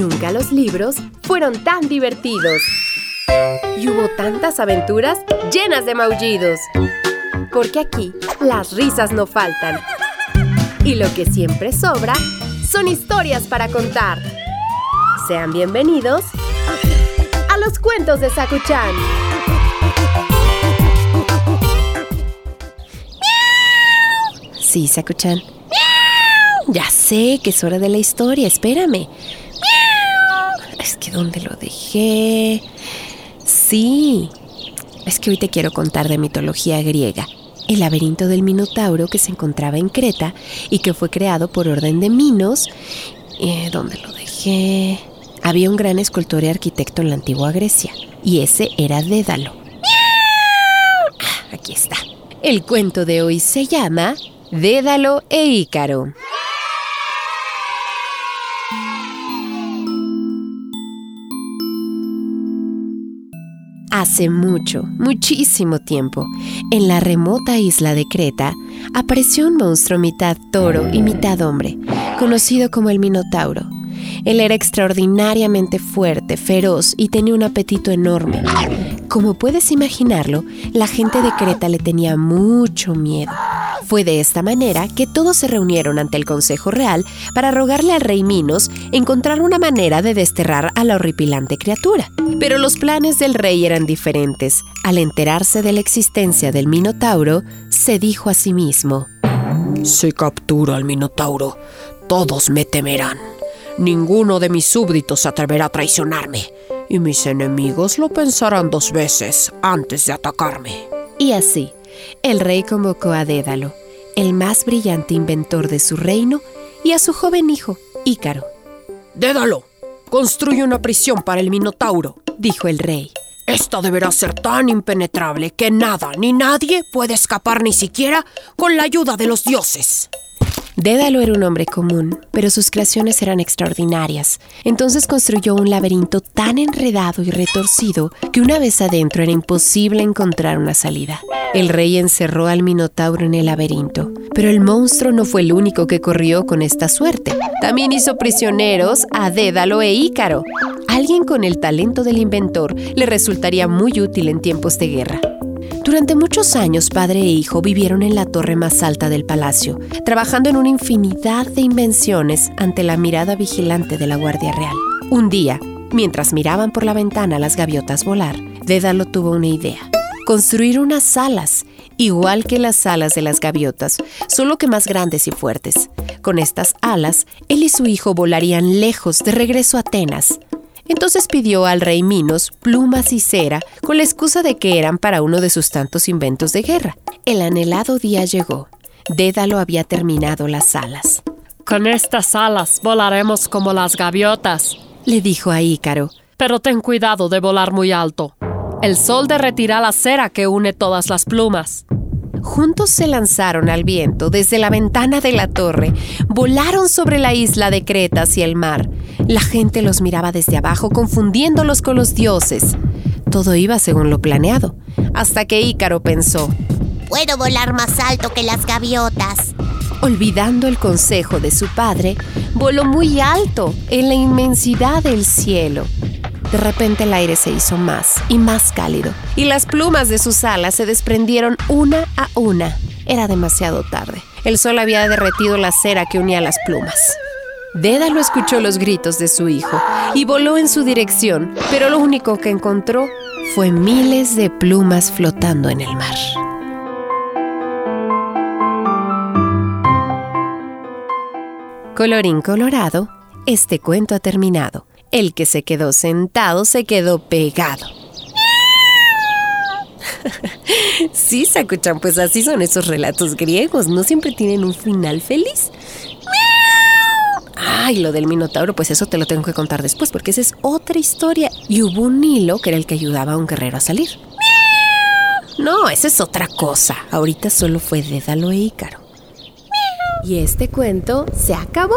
Nunca los libros fueron tan divertidos. Y hubo tantas aventuras llenas de maullidos. Porque aquí las risas no faltan. Y lo que siempre sobra son historias para contar. Sean bienvenidos a los cuentos de Sakuchan. Sí, Sakuchan. Ya sé que es hora de la historia, espérame. ¿Dónde lo dejé? Sí. Es que hoy te quiero contar de mitología griega. El laberinto del Minotauro que se encontraba en Creta y que fue creado por orden de Minos. Eh, ¿Dónde lo dejé? Había un gran escultor y arquitecto en la antigua Grecia, y ese era Dédalo. Ah, aquí está. El cuento de hoy se llama Dédalo e Ícaro. Hace mucho, muchísimo tiempo, en la remota isla de Creta, apareció un monstruo mitad toro y mitad hombre, conocido como el Minotauro. Él era extraordinariamente fuerte, feroz y tenía un apetito enorme. Como puedes imaginarlo, la gente de Creta le tenía mucho miedo. Fue de esta manera que todos se reunieron ante el Consejo Real para rogarle al rey Minos encontrar una manera de desterrar a la horripilante criatura. Pero los planes del rey eran diferentes. Al enterarse de la existencia del Minotauro, se dijo a sí mismo, Si captura al Minotauro, todos me temerán. Ninguno de mis súbditos se atreverá a traicionarme, y mis enemigos lo pensarán dos veces antes de atacarme. Y así, el rey convocó a Dédalo, el más brillante inventor de su reino, y a su joven hijo, Ícaro. Dédalo, construye una prisión para el Minotauro, dijo el rey. Esta deberá ser tan impenetrable que nada ni nadie puede escapar ni siquiera con la ayuda de los dioses. Dédalo era un hombre común, pero sus creaciones eran extraordinarias. Entonces construyó un laberinto tan enredado y retorcido que una vez adentro era imposible encontrar una salida. El rey encerró al Minotauro en el laberinto, pero el monstruo no fue el único que corrió con esta suerte. También hizo prisioneros a Dédalo e Ícaro. Alguien con el talento del inventor le resultaría muy útil en tiempos de guerra. Durante muchos años, padre e hijo vivieron en la torre más alta del palacio, trabajando en una infinidad de invenciones ante la mirada vigilante de la Guardia Real. Un día, mientras miraban por la ventana las gaviotas volar, Dédalo tuvo una idea. Construir unas alas, igual que las alas de las gaviotas, solo que más grandes y fuertes. Con estas alas, él y su hijo volarían lejos de regreso a Atenas, entonces pidió al rey Minos plumas y cera con la excusa de que eran para uno de sus tantos inventos de guerra. El anhelado día llegó. Dédalo había terminado las alas. Con estas alas volaremos como las gaviotas, le dijo a Ícaro. Pero ten cuidado de volar muy alto. El sol derretirá la cera que une todas las plumas. Juntos se lanzaron al viento desde la ventana de la torre, volaron sobre la isla de Creta hacia el mar. La gente los miraba desde abajo, confundiéndolos con los dioses. Todo iba según lo planeado, hasta que Ícaro pensó, Puedo volar más alto que las gaviotas. Olvidando el consejo de su padre, voló muy alto en la inmensidad del cielo. De repente el aire se hizo más y más cálido, y las plumas de sus alas se desprendieron una a una. Era demasiado tarde. El sol había derretido la cera que unía las plumas. Dédalo escuchó los gritos de su hijo y voló en su dirección, pero lo único que encontró fue miles de plumas flotando en el mar. Colorín colorado, este cuento ha terminado. El que se quedó sentado se quedó pegado. sí, Sakuchan, pues así son esos relatos griegos. No siempre tienen un final feliz. Ay, lo del Minotauro, pues eso te lo tengo que contar después, porque esa es otra historia. Y hubo un hilo que era el que ayudaba a un guerrero a salir. No, esa es otra cosa. Ahorita solo fue Dédalo e Ícaro. Y este cuento se acabó.